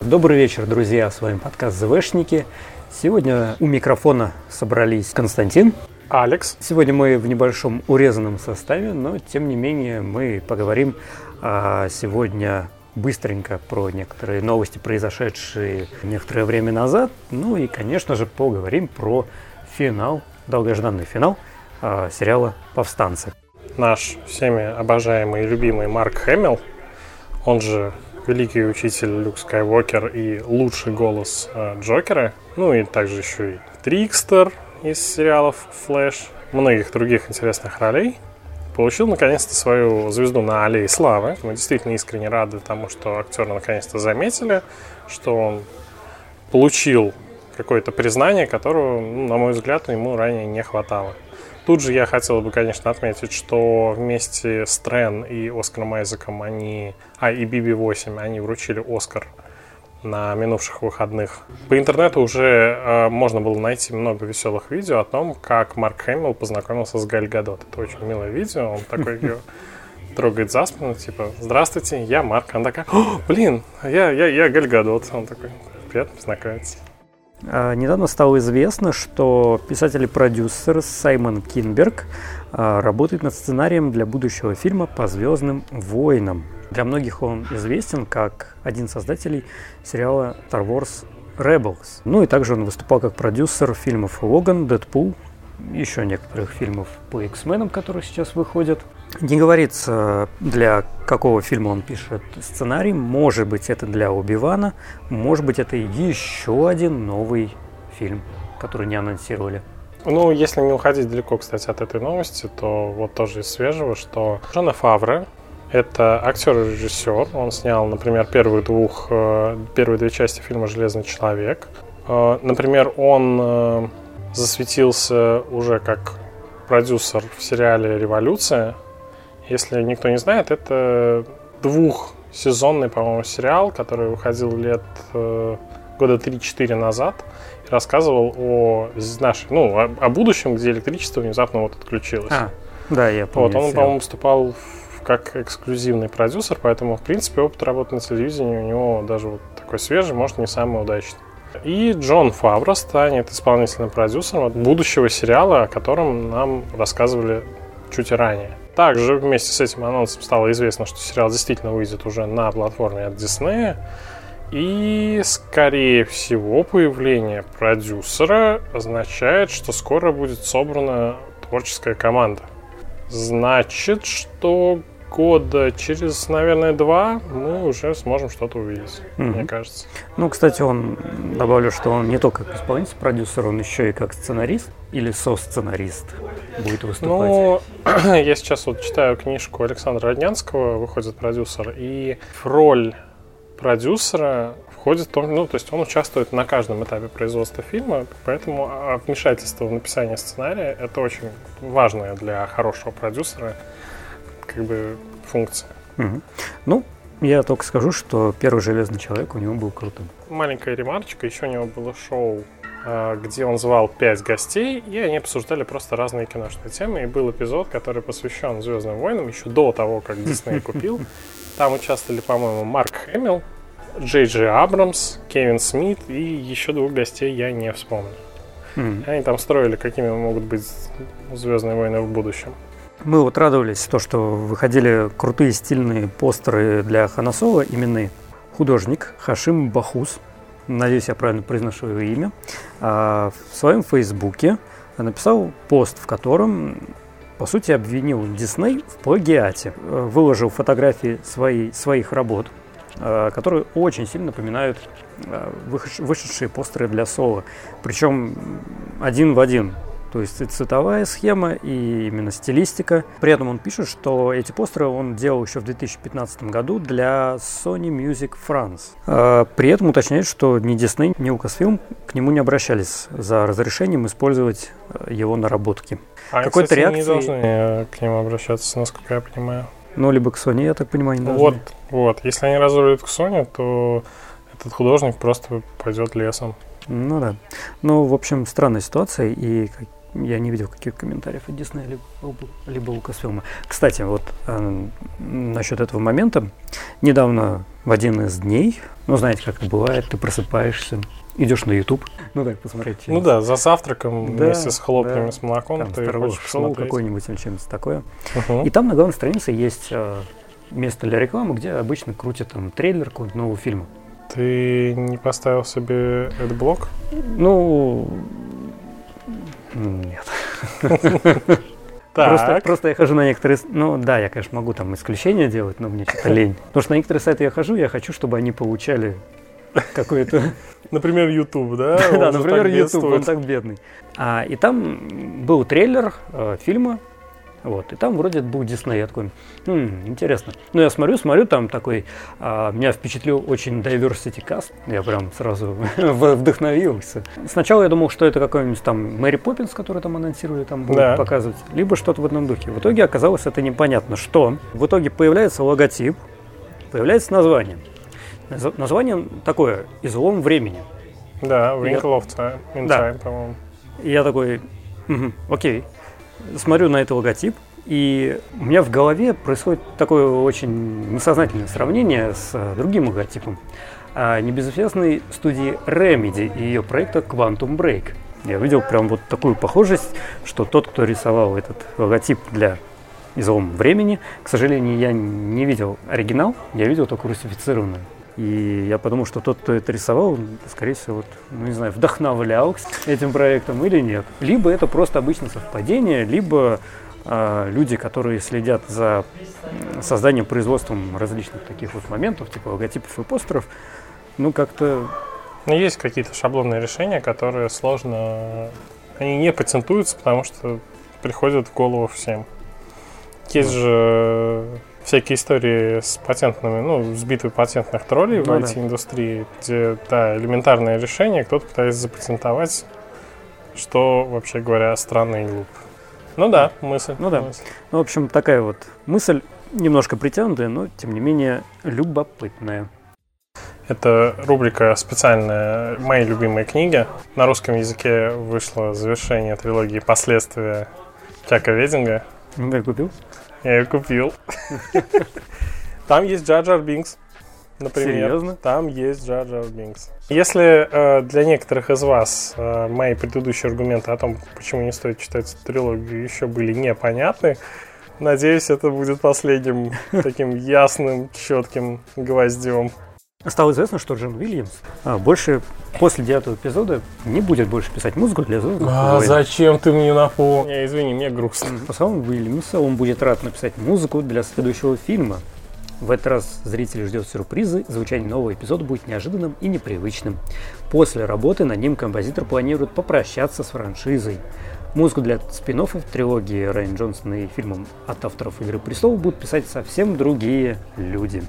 Добрый вечер, друзья, с вами подкаст ЗВшники. Сегодня у микрофона собрались Константин. Алекс. Сегодня мы в небольшом урезанном составе, но тем не менее мы поговорим а, сегодня быстренько про некоторые новости, произошедшие некоторое время назад. Ну и, конечно же, поговорим про финал, долгожданный финал а, сериала «Повстанцы». Наш всеми обожаемый и любимый Марк Хэмилл, он же великий учитель Люк Скайуокер и лучший голос э, Джокера, ну и также еще и Трикстер из сериалов Флэш, многих других интересных ролей, получил наконец-то свою звезду на аллее славы. Мы действительно искренне рады тому, что актера наконец-то заметили, что он получил какое-то признание, которого, ну, на мой взгляд, ему ранее не хватало. Тут же я хотел бы, конечно, отметить, что вместе с Трен и Оскаром Айзеком они, а и BB-8, они вручили Оскар на минувших выходных. По интернету уже э, можно было найти много веселых видео о том, как Марк Хэмилл познакомился с Галь Гадот. Это очень милое видео, он такой ее трогает за спину, типа, здравствуйте, я Марк. Она такая, блин, я, я, я Галь Гадот. Он такой, приятно познакомиться. А, недавно стало известно, что писатель и продюсер Саймон Кинберг а, работает над сценарием для будущего фильма по Звездным войнам. Для многих он известен как один из создателей сериала Star Wars Rebels. Ну и также он выступал как продюсер фильмов Логан, Дэдпул, еще некоторых фильмов по X-Men, которые сейчас выходят. Не говорится, для какого фильма он пишет сценарий. Может быть, это для Убивана, может быть, это еще один новый фильм, который не анонсировали. Ну, если не уходить далеко, кстати, от этой новости, то вот тоже из свежего, что Джона Фавре, это актер и режиссер. Он снял, например, первые, двух, э, первые две части фильма «Железный человек». Э, например, он э, засветился уже как продюсер в сериале «Революция». Если никто не знает, это двухсезонный, по-моему, сериал, который выходил лет года 3-4 назад и рассказывал о нашей, ну, о, о будущем, где электричество внезапно вот отключилось. А, да, я помню. Вот, он, по-моему, выступал как эксклюзивный продюсер, поэтому, в принципе, опыт работы на телевидении у него даже вот такой свежий, может, не самый удачный. И Джон Фавро станет исполнительным продюсером будущего сериала, о котором нам рассказывали чуть ранее. Также вместе с этим анонсом стало известно, что сериал действительно выйдет уже на платформе от Disney. И, скорее всего, появление продюсера означает, что скоро будет собрана творческая команда. Значит, что года через, наверное, два мы уже сможем что-то увидеть, mm-hmm. мне кажется. Ну, кстати, он добавлю, что он не только как исполнитель, продюсер, он еще и как сценарист или со-сценарист будет выступать. Ну, я сейчас вот читаю книжку Александра Роднянского, выходит продюсер, и роль продюсера входит ну, то есть он участвует на каждом этапе производства фильма, поэтому а, вмешательство в написание сценария это очень важное для хорошего продюсера как бы функция. Угу. Ну, я только скажу, что первый железный человек у него был крутым. Маленькая ремарочка, еще у него было шоу, а, где он звал пять гостей, и они обсуждали просто разные киношные темы. И был эпизод, который посвящен Звездным войнам, еще до того, как Дисней купил. Там участвовали, по-моему, Марк Хэмилл, Джей Джей Абрамс, Кевин Смит и еще двух гостей я не вспомню. Mm. Они там строили, какими могут быть Звездные войны в будущем. Мы вот радовались, то, что выходили крутые стильные постеры для Ханасова, именные. Художник Хашим Бахус, надеюсь, я правильно произношу его имя, а, в своем фейсбуке написал пост, в котором, по сути, обвинил Дисней в плагиате. Выложил фотографии своей, своих работ, а, которые очень сильно напоминают а, вышедшие постеры для Соло. Причем один в один то есть и цветовая схема, и именно стилистика. При этом он пишет, что эти постеры он делал еще в 2015 году для Sony Music France. А, при этом уточняет, что ни Disney, ни Lucasfilm к нему не обращались за разрешением использовать э, его наработки. А Какой-то реакции... не должны э, к нему обращаться, насколько я понимаю. Ну, либо к Sony, я так понимаю, не должны. Вот, вот. Если они разрулят к Sony, то этот художник просто пойдет лесом. Ну да. Ну, в общем, странная ситуация, и я не видел каких комментариев от Диснея либо, либо Лукасфилма. Кстати, вот э, насчет этого момента. Недавно в один из дней, ну, знаете, как это бывает, ты просыпаешься, идешь на YouTube, ну так, посмотреть. Ну да, за завтраком да, вместе с хлопьями да. с молоком там, ты хочешь шоу какое-нибудь или что-нибудь такое. Угу. И там на главной странице есть э, место для рекламы, где обычно крутят там трейлер какого-нибудь нового фильма. Ты не поставил себе этот блок? Ну, нет. Просто, просто я хожу на некоторые... Ну да, я, конечно, могу там исключения делать, но мне что-то лень. Потому что на некоторые сайты я хожу, я хочу, чтобы они получали какое-то... Например, YouTube, да? Да, например, YouTube, он так бедный. А, и там был трейлер э, фильма вот. И там вроде был Дисней. Я такой, хм, интересно. Ну, я смотрю, смотрю, там такой, а, меня впечатлил очень diversity cast. Я прям сразу вдохновился. Сначала я думал, что это какой-нибудь там Мэри Поппинс, который там анонсировали, там будут да. показывать, либо что-то в этом духе. В итоге оказалось это непонятно, что. В итоге появляется логотип, появляется название. Название такое, излом времени. Да, Wrinkle of Time, in да. time по-моему. И я такой, угу, окей смотрю на этот логотип, и у меня в голове происходит такое очень несознательное сравнение с э, другим логотипом. А небезызвестной студии Remedy и ее проекта Quantum Break. Я видел прям вот такую похожесть, что тот, кто рисовал этот логотип для излома времени, к сожалению, я не видел оригинал, я видел только русифицированную. И я подумал, что тот, кто это рисовал, скорее всего, вот, ну не знаю, вдохновлял этим проектом или нет. Либо это просто обычное совпадение, либо э, люди, которые следят за созданием, производством различных таких вот моментов, типа логотипов и постеров, ну как-то... Ну, есть какие-то шаблонные решения, которые сложно... Они не патентуются, потому что приходят в голову всем. Есть же всякие истории с патентными, ну, с битвой патентных троллей ну, в IT-индустрии, где, да, элементарное решение, кто-то пытается запатентовать, что, вообще говоря, странно и глупо. Ну да, мысль. Ну да. Мысль. Ну, в общем, такая вот мысль, немножко притянутая, но, тем не менее, любопытная. Это рубрика специальная «Мои любимые книги». На русском языке вышло завершение трилогии «Последствия» Чака Вединга. Ну, я купил? Я ее купил. Там есть Джаджар Бинкс, например. Серьезно? Там есть Джаджар Бинкс. Если э, для некоторых из вас э, мои предыдущие аргументы о том, почему не стоит читать трилогию, еще были непонятны, надеюсь, это будет последним таким ясным, четким гвоздем. Стало известно, что Джон Уильямс а, больше после девятого эпизода не будет больше писать музыку для «Звездных А войн». зачем ты мне напомнил? Извини, мне грустно. По словам Уильямса, он будет рад написать музыку для следующего фильма. В этот раз зрители ждет сюрпризы, звучание нового эпизода будет неожиданным и непривычным. После работы над ним композитор планирует попрощаться с франшизой. Музыку для спин трилогии Райан Джонсона и фильмом от авторов «Игры престолов» будут писать совсем другие люди.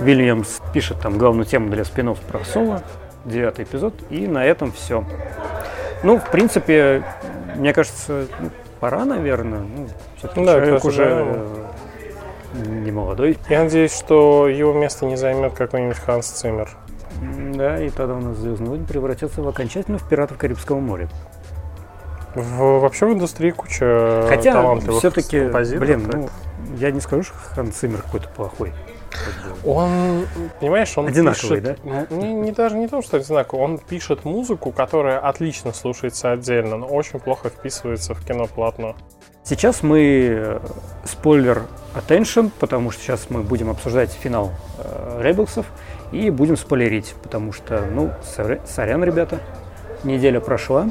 Вильямс пишет там главную тему для спинов про Соло, девятый эпизод, и на этом все. Ну, в принципе, мне кажется, ну, пора, наверное. Ну, все-таки да, человек уже да. не молодой. Я надеюсь, что его место не займет какой-нибудь Ханс Циммер. Да, и тогда у нас Звездный войны превратится в окончательно в пиратов Карибского моря. В, вообще в индустрии куча Хотя, талантливых все-таки, блин, ну, я не скажу, что Ханс Циммер какой-то плохой. Он, понимаешь, он Одинаковый, пишет, да? Не, не даже не то, что одинаковый, он пишет музыку, которая отлично слушается отдельно, но очень плохо вписывается в кино полотно. Сейчас мы э, спойлер attention, потому что сейчас мы будем обсуждать финал э, Ребелсов и будем спойлерить, потому что, ну, сорян, ребята, неделя прошла.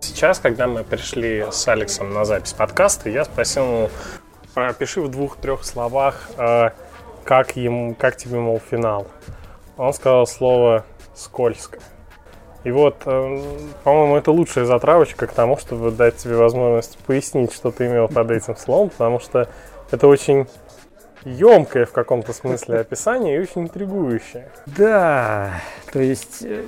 Сейчас, когда мы пришли с Алексом на запись подкаста, я спросил, пропиши в двух-трех словах, э, как, ему, как тебе, мол, финал. Он сказал слово «скользко». И вот, э, по-моему, это лучшая затравочка к тому, чтобы дать тебе возможность пояснить, что ты имел под этим словом, потому что это очень емкое в каком-то смысле описание и очень интригующее. Да, то есть э,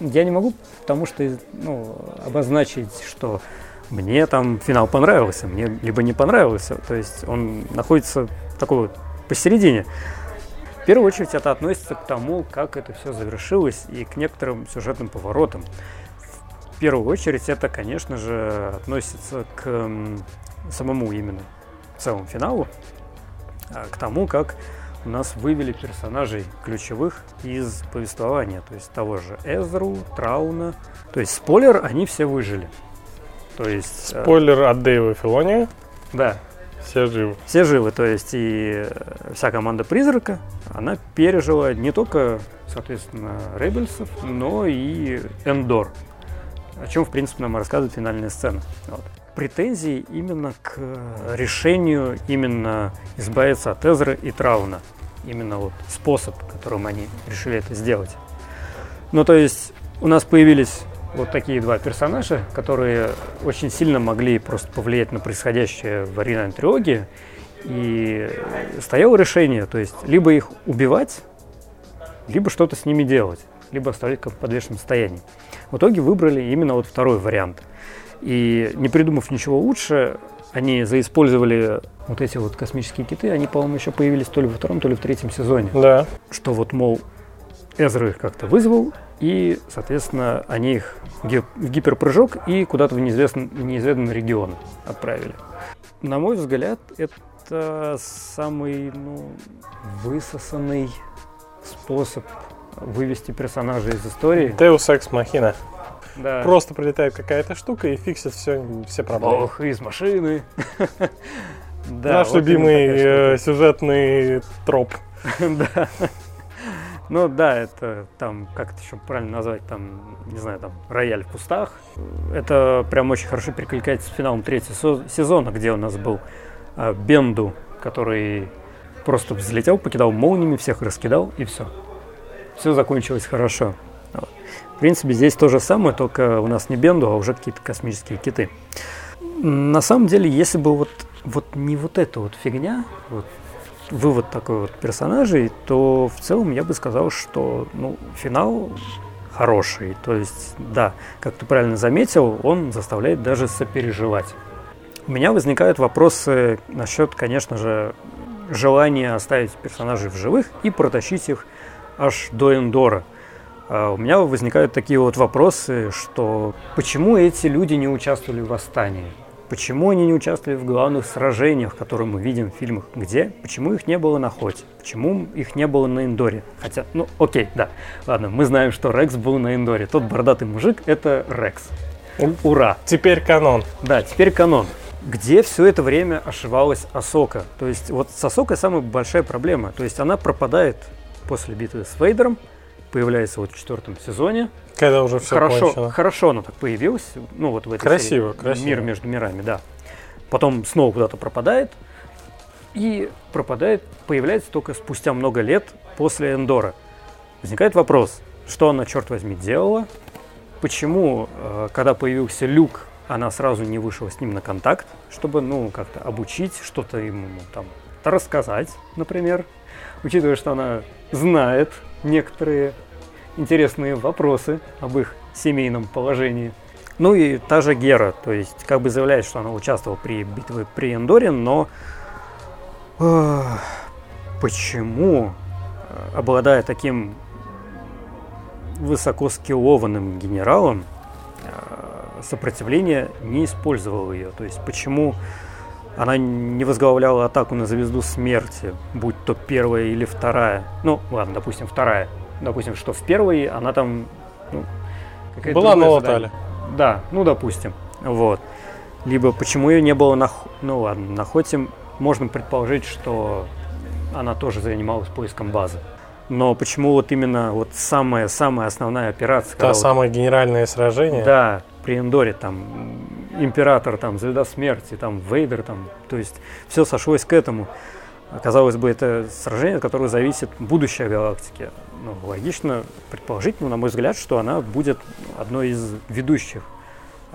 я не могу, потому что ну, обозначить, что мне там финал понравился, мне либо не понравился. То есть он находится в такой вот посередине. В первую очередь это относится к тому, как это все завершилось и к некоторым сюжетным поворотам. В первую очередь это, конечно же, относится к самому именно целому финалу, а, к тому, как у нас вывели персонажей ключевых из повествования, то есть того же Эзру, Трауна. То есть спойлер, они все выжили. То есть... Э, спойлер от Дэйва Филони. Да. Все живы. Все живы, то есть и вся команда Призрака, она пережила не только, соответственно, Ребельсов, но и Эндор, о чем, в принципе, нам рассказывает финальная сцена. Вот претензии именно к решению именно избавиться от Эзры и Трауна. Именно вот способ, которым они решили это сделать. Ну, то есть у нас появились вот такие два персонажа, которые очень сильно могли просто повлиять на происходящее в оригинальной трилогии. И стояло решение, то есть либо их убивать, либо что-то с ними делать, либо оставлять в подвешенном состоянии. В итоге выбрали именно вот второй вариант – и не придумав ничего лучше, они заиспользовали вот эти вот космические киты, они, по-моему, еще появились то ли во втором, то ли в третьем сезоне. Да. Что вот, мол, Эзра их как-то вызвал, и, соответственно, они их в гиперпрыжок и куда-то в неизвестный, неизведанный регион отправили. На мой взгляд, это самый ну, высосанный способ вывести персонажа из истории. Deus Ex Machina. Да. Просто прилетает какая-то штука и фиксит все, все проблемы. Ох, из машины. да, Наш любимый э, сюжетный троп. да. Ну да, это там, как это еще правильно назвать, там, не знаю, там, рояль в кустах. Это прям очень хорошо перекликается с финалом третьего сезона, где у нас был а, Бенду, который просто взлетел, покидал молниями, всех раскидал, и все. Все закончилось хорошо принципе, здесь то же самое, только у нас не Бенду, а уже какие-то космические киты. На самом деле, если бы вот, вот не вот эта вот фигня, вот вывод такой вот персонажей, то в целом я бы сказал, что ну, финал хороший. То есть, да, как ты правильно заметил, он заставляет даже сопереживать. У меня возникают вопросы насчет, конечно же, желания оставить персонажей в живых и протащить их аж до Эндора. А у меня возникают такие вот вопросы, что почему эти люди не участвовали в восстании? Почему они не участвовали в главных сражениях, которые мы видим в фильмах? Где? Почему их не было на Хоте? Почему их не было на Индоре? Хотя, ну, окей, да. Ладно, мы знаем, что Рекс был на Индоре. Тот бородатый мужик – это Рекс. Ура! Теперь канон. Да, теперь канон. Где все это время ошивалась Асока? То есть вот с Асокой самая большая проблема. То есть она пропадает после битвы с Вейдером – появляется вот в четвертом сезоне. Когда уже все хорошо, кончено. Хорошо она так появилась, ну вот в этой красиво, серии, красиво. Мир между мирами, да. Потом снова куда-то пропадает. И пропадает, появляется только спустя много лет после Эндора. Возникает вопрос, что она, черт возьми, делала? Почему, э, когда появился Люк, она сразу не вышла с ним на контакт, чтобы, ну, как-то обучить, что-то ему ну, там рассказать, например, учитывая, что она знает некоторые интересные вопросы об их семейном положении. Ну и та же Гера, то есть как бы заявляет, что она участвовала при битве при Эндоре, но э, почему, э, обладая таким высоко скиллованным генералом, э, сопротивление не использовал ее? То есть почему она не возглавляла атаку на звезду смерти, будь то первая или вторая. Ну, ладно, допустим, вторая. Допустим, что в первой она там... Ну, Была на Латале. Да, ну, допустим. Вот. Либо почему ее не было на... Ну, ладно, на Хоте можно предположить, что она тоже занималась поиском базы. Но почему вот именно вот самая-самая основная операция... Та самое вот, генеральное сражение? Да, при Эндоре там император, там, звезда смерти, там, Вейдер, там, то есть все сошлось к этому. Казалось бы, это сражение, от которого зависит будущее галактики. Ну, логично предположить, ну, на мой взгляд, что она будет одной из ведущих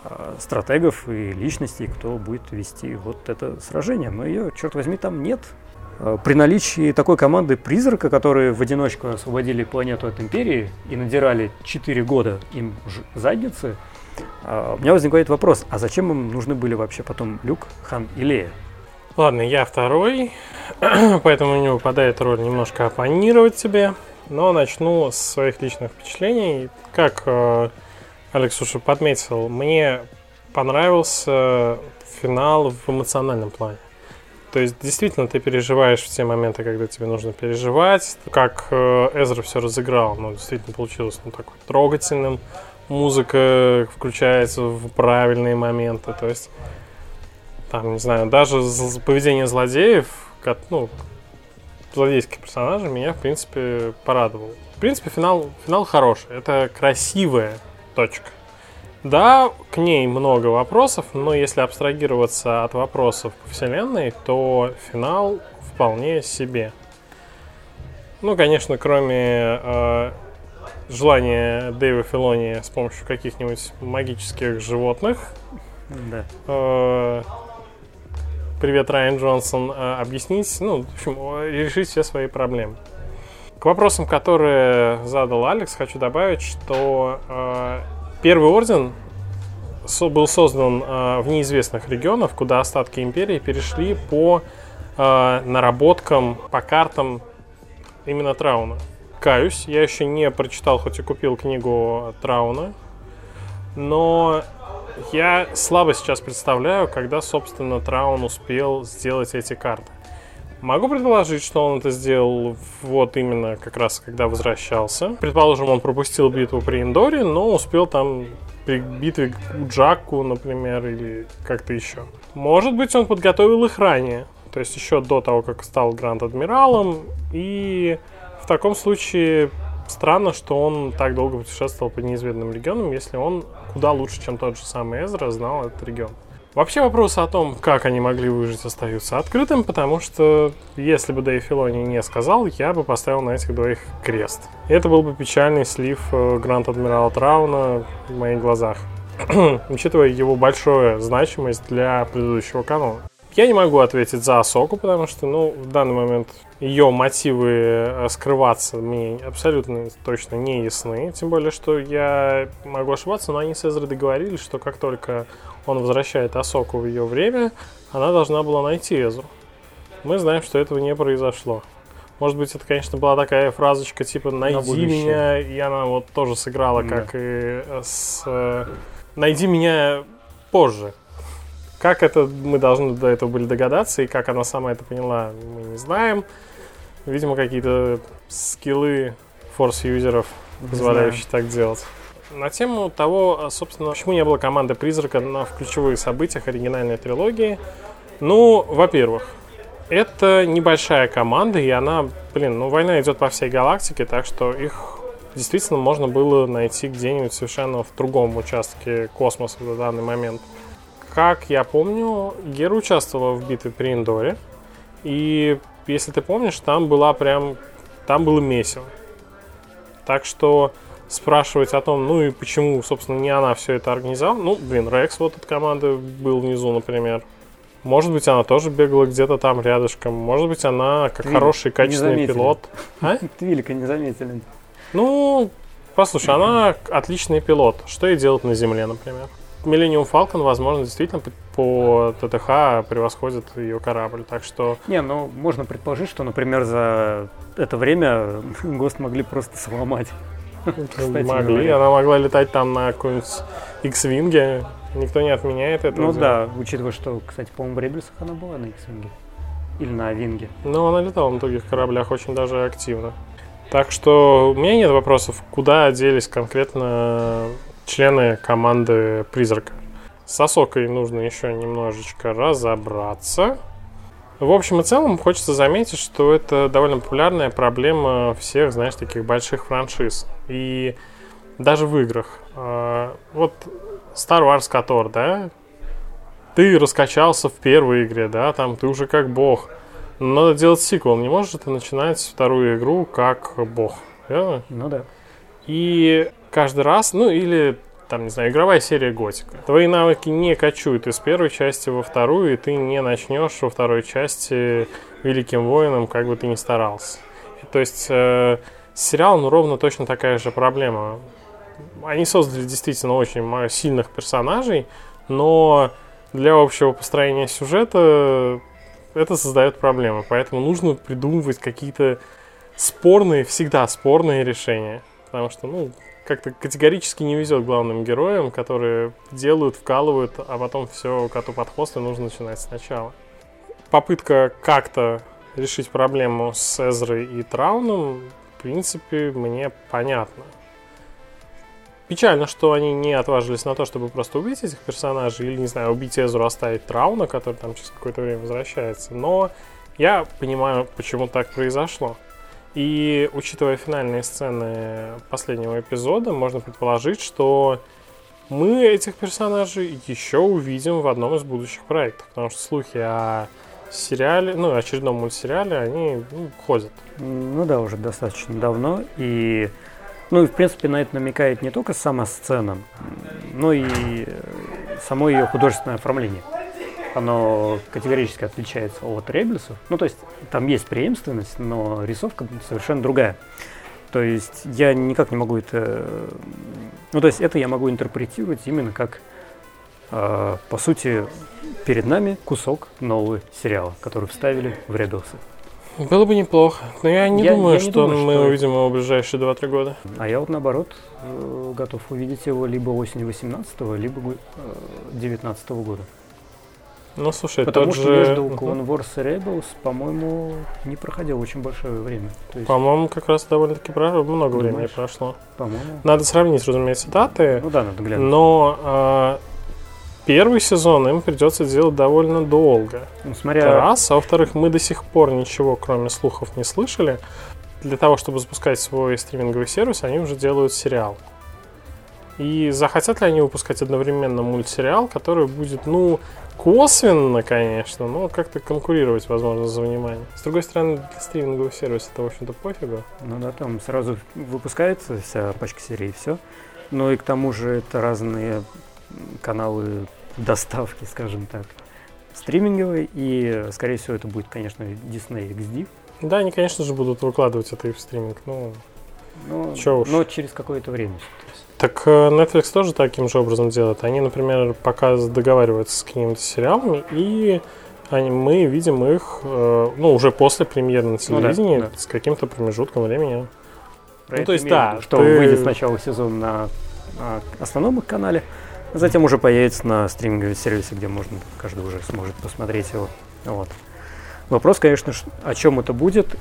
э, стратегов и личностей, кто будет вести вот это сражение. Но ее, черт возьми, там нет. А, при наличии такой команды призрака, которые в одиночку освободили планету от Империи и надирали 4 года им задницы, а, у меня возникает вопрос, а зачем им нужны были вообще потом Люк, Хан и Лея? Ладно, я второй, поэтому мне выпадает роль немножко оппонировать тебе, но начну с своих личных впечатлений. Как э, Алекс уже подметил, мне понравился финал в эмоциональном плане. То есть, действительно, ты переживаешь в те моменты, когда тебе нужно переживать. Как э, Эзра все разыграл, ну, действительно получилось, ну, такой трогательным. Музыка включается в правильные моменты. То есть, там, не знаю, даже поведение злодеев, как, ну, злодейских персонажей меня, в принципе, порадовал. В принципе, финал, финал хороший. Это красивая точка. Да, к ней много вопросов, но если абстрагироваться от вопросов по вселенной, то финал вполне себе. Ну, конечно, кроме э, желания Дэйва Филони с помощью каких-нибудь магических животных. Да. Э, привет, Райан Джонсон, э, объяснить, ну, в общем, решить все свои проблемы. К вопросам, которые задал Алекс, хочу добавить, что э, Первый орден был создан э, в неизвестных регионах, куда остатки империи перешли по э, наработкам, по картам именно Трауна. Каюсь, я еще не прочитал, хоть и купил книгу Трауна, но я слабо сейчас представляю, когда, собственно, Траун успел сделать эти карты. Могу предположить, что он это сделал вот именно как раз, когда возвращался. Предположим, он пропустил битву при Индоре, но успел там при битве у Джакку, например, или как-то еще. Может быть, он подготовил их ранее, то есть еще до того, как стал Гранд-Адмиралом, и в таком случае странно, что он так долго путешествовал по неизведанным регионам, если он куда лучше, чем тот же самый Эзра, знал этот регион. Вообще вопрос о том, как они могли выжить, остается открытым, потому что если бы Дэйв Филони не сказал, я бы поставил на этих двоих крест. И это был бы печальный слив э, Гранд Адмирала Трауна в моих глазах, учитывая его большую значимость для предыдущего канала. Я не могу ответить за Асоку, потому что, ну, в данный момент ее мотивы э, скрываться мне абсолютно точно не ясны. Тем более, что я могу ошибаться, но они с Эзрой договорились, что как только он возвращает Асоку в ее время, она должна была найти Эзру. Мы знаем, что этого не произошло. Может быть, это, конечно, была такая фразочка типа «найди меня», и она вот тоже сыграла, да. как и с э, «найди меня позже». Как это мы должны до этого были догадаться, и как она сама это поняла, мы не знаем. Видимо, какие-то скиллы форс-юзеров, позволяющие так делать. На тему того, собственно, почему не было команды Призрака на, в ключевых событиях оригинальной трилогии. Ну, во-первых, это небольшая команда, и она, блин, ну война идет по всей галактике, так что их действительно можно было найти где-нибудь совершенно в другом участке космоса в данный момент. Как я помню, Гера участвовала в битве при Индоре, и если ты помнишь, там была прям, там было месиво. Так что спрашивать о том, ну и почему, собственно, не она все это организовала. Ну, блин, Рекс вот от команды был внизу, например. Может быть, она тоже бегала где-то там рядышком. Может быть, она как Твиль, хороший, качественный пилот. А? Твилика не заметили. Ну, послушай, она отличный пилот. Что ей делать на Земле, например? Millennium Falcon, возможно, действительно по ТТХ превосходит ее корабль, так что... Не, ну, можно предположить, что, например, за это время ГОСТ могли просто сломать. Кстати, могли. Она могла летать там на каком-нибудь X-винге. Никто не отменяет это. Ну да, учитывая, что, кстати, по-моему, в Ребельсах она была на X-винге. Или на Винге. Ну, она летала на других кораблях очень даже активно. Так что у меня нет вопросов, куда делись конкретно члены команды Призрака. С Осокой нужно еще немножечко разобраться. В общем и целом, хочется заметить, что это довольно популярная проблема всех, знаешь, таких больших франшиз. И даже в играх. А, вот Star Wars KOTOR, да? Ты раскачался в первой игре, да? Там ты уже как бог. Но надо делать сиквел. Не можешь ты начинать вторую игру как бог. Верно? Ну да. И каждый раз, ну или там, не знаю, игровая серия Готика. Твои навыки не качуют из первой части во вторую, и ты не начнешь во второй части Великим Воином, как бы ты ни старался. То есть э, с сериалом ну, ровно точно такая же проблема. Они создали действительно очень сильных персонажей, но для общего построения сюжета это создает проблемы. Поэтому нужно придумывать какие-то спорные, всегда спорные решения. Потому что, ну, как-то категорически не везет главным героям, которые делают, вкалывают, а потом все коту под хвост и нужно начинать сначала. По попытка как-то решить проблему с Эзрой и Трауном, в принципе, мне понятно. Печально, что они не отважились на то, чтобы просто убить этих персонажей, или, не знаю, убить Эзру, оставить Трауна, который там через какое-то время возвращается. Но я понимаю, почему так произошло. И учитывая финальные сцены последнего эпизода, можно предположить, что мы этих персонажей еще увидим в одном из будущих проектов. Потому что слухи о сериале, ну, очередном мультсериале, они ну, ходят. Ну да, уже достаточно давно. И, ну, и, в принципе, на это намекает не только сама сцена, но и само ее художественное оформление. Оно категорически отличается от Ребелесов. Ну, то есть там есть преемственность, но рисовка совершенно другая. То есть я никак не могу это... Ну, то есть это я могу интерпретировать именно как, э, по сути, перед нами кусок нового сериала, который вставили в Rebels. Было бы неплохо. Но я не я, думаю, я не что думаю, мы что... увидим его в ближайшие 2-3 года. А я вот наоборот э, готов увидеть его либо осенью 18 либо 19 э, года. Ну, слушай, Потому тот что же... между Clone Wars и Rebels, по-моему, не проходило очень большое время. есть... По-моему, как раз довольно-таки много Думаешь? времени прошло. По-моему. Надо сравнить, разумеется, даты. Ну да, надо глянуть. Но э, первый сезон им придется делать довольно долго. Ну, смотря... Это раз. А во-вторых, мы до сих пор ничего, кроме слухов, не слышали. Для того, чтобы запускать свой стриминговый сервис, они уже делают сериал. И захотят ли они выпускать одновременно мультсериал, который будет, ну, косвенно, конечно, но как-то конкурировать, возможно, за внимание. С другой стороны, для стримингового сервиса это, в общем-то, пофигу. Ну да, там сразу выпускается вся пачка серий и все. Ну и к тому же это разные каналы доставки, скажем так, стриминговые. И, скорее всего, это будет, конечно, Disney XD. Да, они, конечно же, будут выкладывать это и в стриминг, но... Ну, уж. но через какое-то время. Так э, Netflix тоже таким же образом делает. Они, например, пока договариваются с какими-то сериалами, и они, мы видим их э, ну, уже после премьеры на телевидении ну, да, да. с каким-то промежутком времени. Про ну, то есть, да, что ты... выйдет сначала сезон на, на основном их канале, а затем уже появится на стриминговом сервисе, где можно, каждый уже сможет посмотреть его. Вот. Вопрос, конечно, о чем это будет.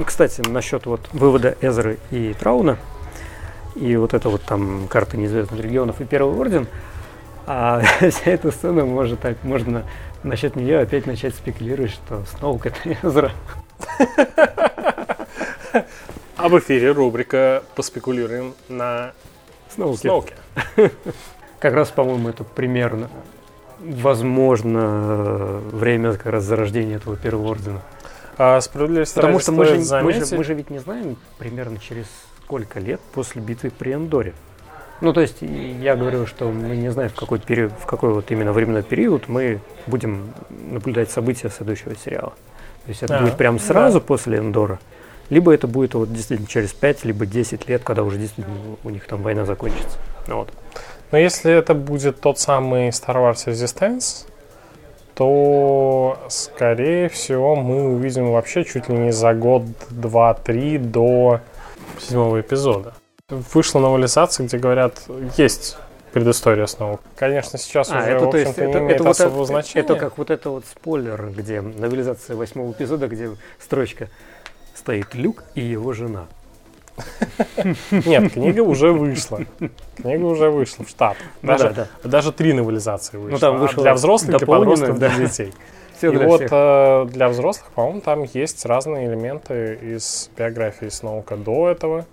И, кстати, насчет вот вывода Эзеры и Трауна – и вот это вот там карта неизвестных регионов и Первый Орден, а вся эта сцена может, можно насчет нее опять начать спекулировать, что Сноук это Эзра. А в эфире рубрика «Поспекулируем на Сноуке». Сноуке. Как раз, по-моему, это примерно, возможно, время как раз зарождения этого Первого Ордена. А справедливости Потому что мы же, мы, же, мы же ведь не знаем примерно через сколько лет после битвы при Эндоре. Ну, то есть, я говорю, что мы не знаем, в какой, период, в какой вот именно временной период мы будем наблюдать события следующего сериала. То есть, это а, будет прямо сразу да. после Эндора, либо это будет вот действительно через 5, либо 10 лет, когда уже действительно у них там война закончится. Вот. Но если это будет тот самый Star Wars Resistance, то, скорее всего, мы увидим вообще чуть ли не за год, два, три до седьмого эпизода. Вышла новелизация, где говорят, есть предыстория снова. Конечно, сейчас а, уже, это, в не это, имеет это особого вот, значения. Это как вот это вот спойлер, где новелизация восьмого эпизода, где строчка стоит Люк и его жена. Нет, книга уже вышла. Книга уже вышла в штат. Ну даже, ну, да, да. даже три новелизации вышло. Ну, там вышло для взрослых, для подростков, для детей. Все и для вот э, для взрослых, по-моему, там есть разные элементы из биографии Сноука до этого.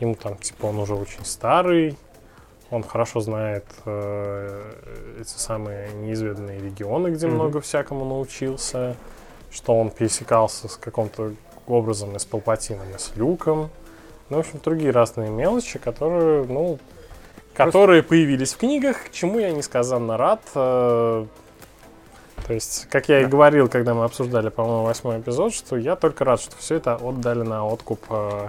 Ему там, типа, он уже очень старый, он хорошо знает э, эти самые неизведанные регионы, где mm-hmm. много всякому научился, что он пересекался с каким-то образом и с Палпатином, и с Люком. Ну, в общем, другие разные мелочи, которые, ну, которые появились в книгах, чему я несказанно рад. Э, то есть, как я и говорил, когда мы обсуждали, по-моему, восьмой эпизод, что я только рад, что все это отдали на откуп э,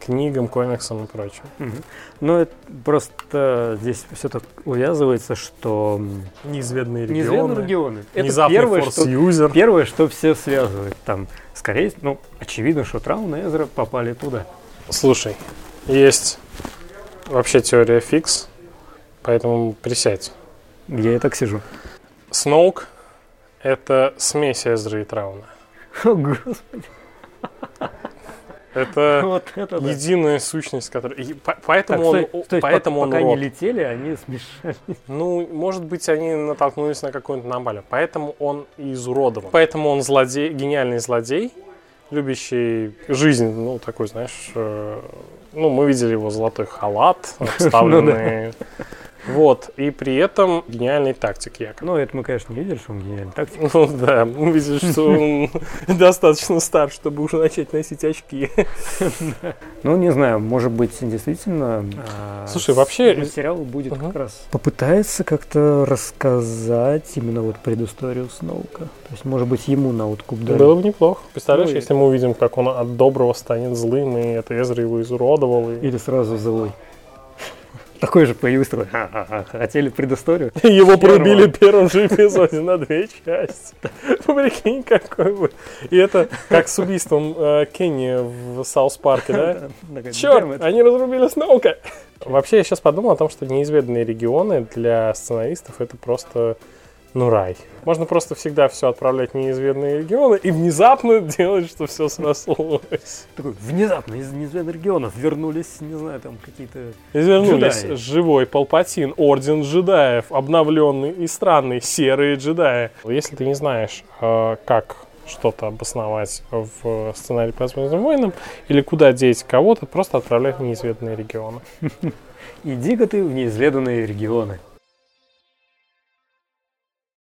книгам, комиксам и прочим. Угу. Ну, это просто здесь все так увязывается, что... Неизведанные регионы. Неизведанные регионы. Это первое, что, первое, что все связывает. Там, скорее, ну, очевидно, что Траун и Эзра попали туда. Слушай, есть вообще теория фикс, поэтому присядь. Я и так сижу. Сноук Это смесь Эзры и Трауна. О, господи. Это Вот это да. единая сущность, которая... и по- Так, Поэтому стой, он, стой, поэтому пока, он пока не урод. летели, они смешались. Ну, может быть, они натолкнулись на какую-нибудь аномалию. Поэтому он и изуродован. Поэтому он злодей, гениальный злодей, любящий жизнь, ну, такой, знаешь, э, ну, мы видели его золотой халат, вставленный. Вот, и при этом гениальный тактик якобы. Ну, это мы, конечно, не видели, что он гениальный тактик. Ну да, мы видели, что он достаточно стар, чтобы уже начать носить очки. Ну, не знаю, может быть, действительно... а, Слушай, вообще- Материал будет как раз... Попытается как-то рассказать именно вот предысторию Сноука. То есть, может быть, ему на откуп дали. Было бы неплохо. Представляешь, Ну если мы увидим, как он от доброго станет злым, и это Эзра его изуродовал. Или сразу злой. Такой же появился. такой, «Ха-ха-ха, Хотели предысторию? Его порубили в первом же эпизоде на две части. Прикинь, какой бы. И это как с убийством э, Кенни в Саус Парке, да? Черт, они разрубили Сноука. Вообще, я сейчас подумал о том, что неизведанные регионы для сценаристов это просто, ну, рай. Можно просто всегда все отправлять в неизведанные регионы и внезапно делать, что все срослось. Такой, внезапно из неизведанных регионов вернулись, не знаю, там какие-то... Извернулись Джедаи. живой Палпатин, Орден джедаев, обновленный и странный, серые джедаи. Если ты не знаешь, э, как что-то обосновать в сценарии по «Звездным войнам» или куда деть кого-то, просто отправляй в неизведанные регионы. Иди-ка ты в неизведанные регионы.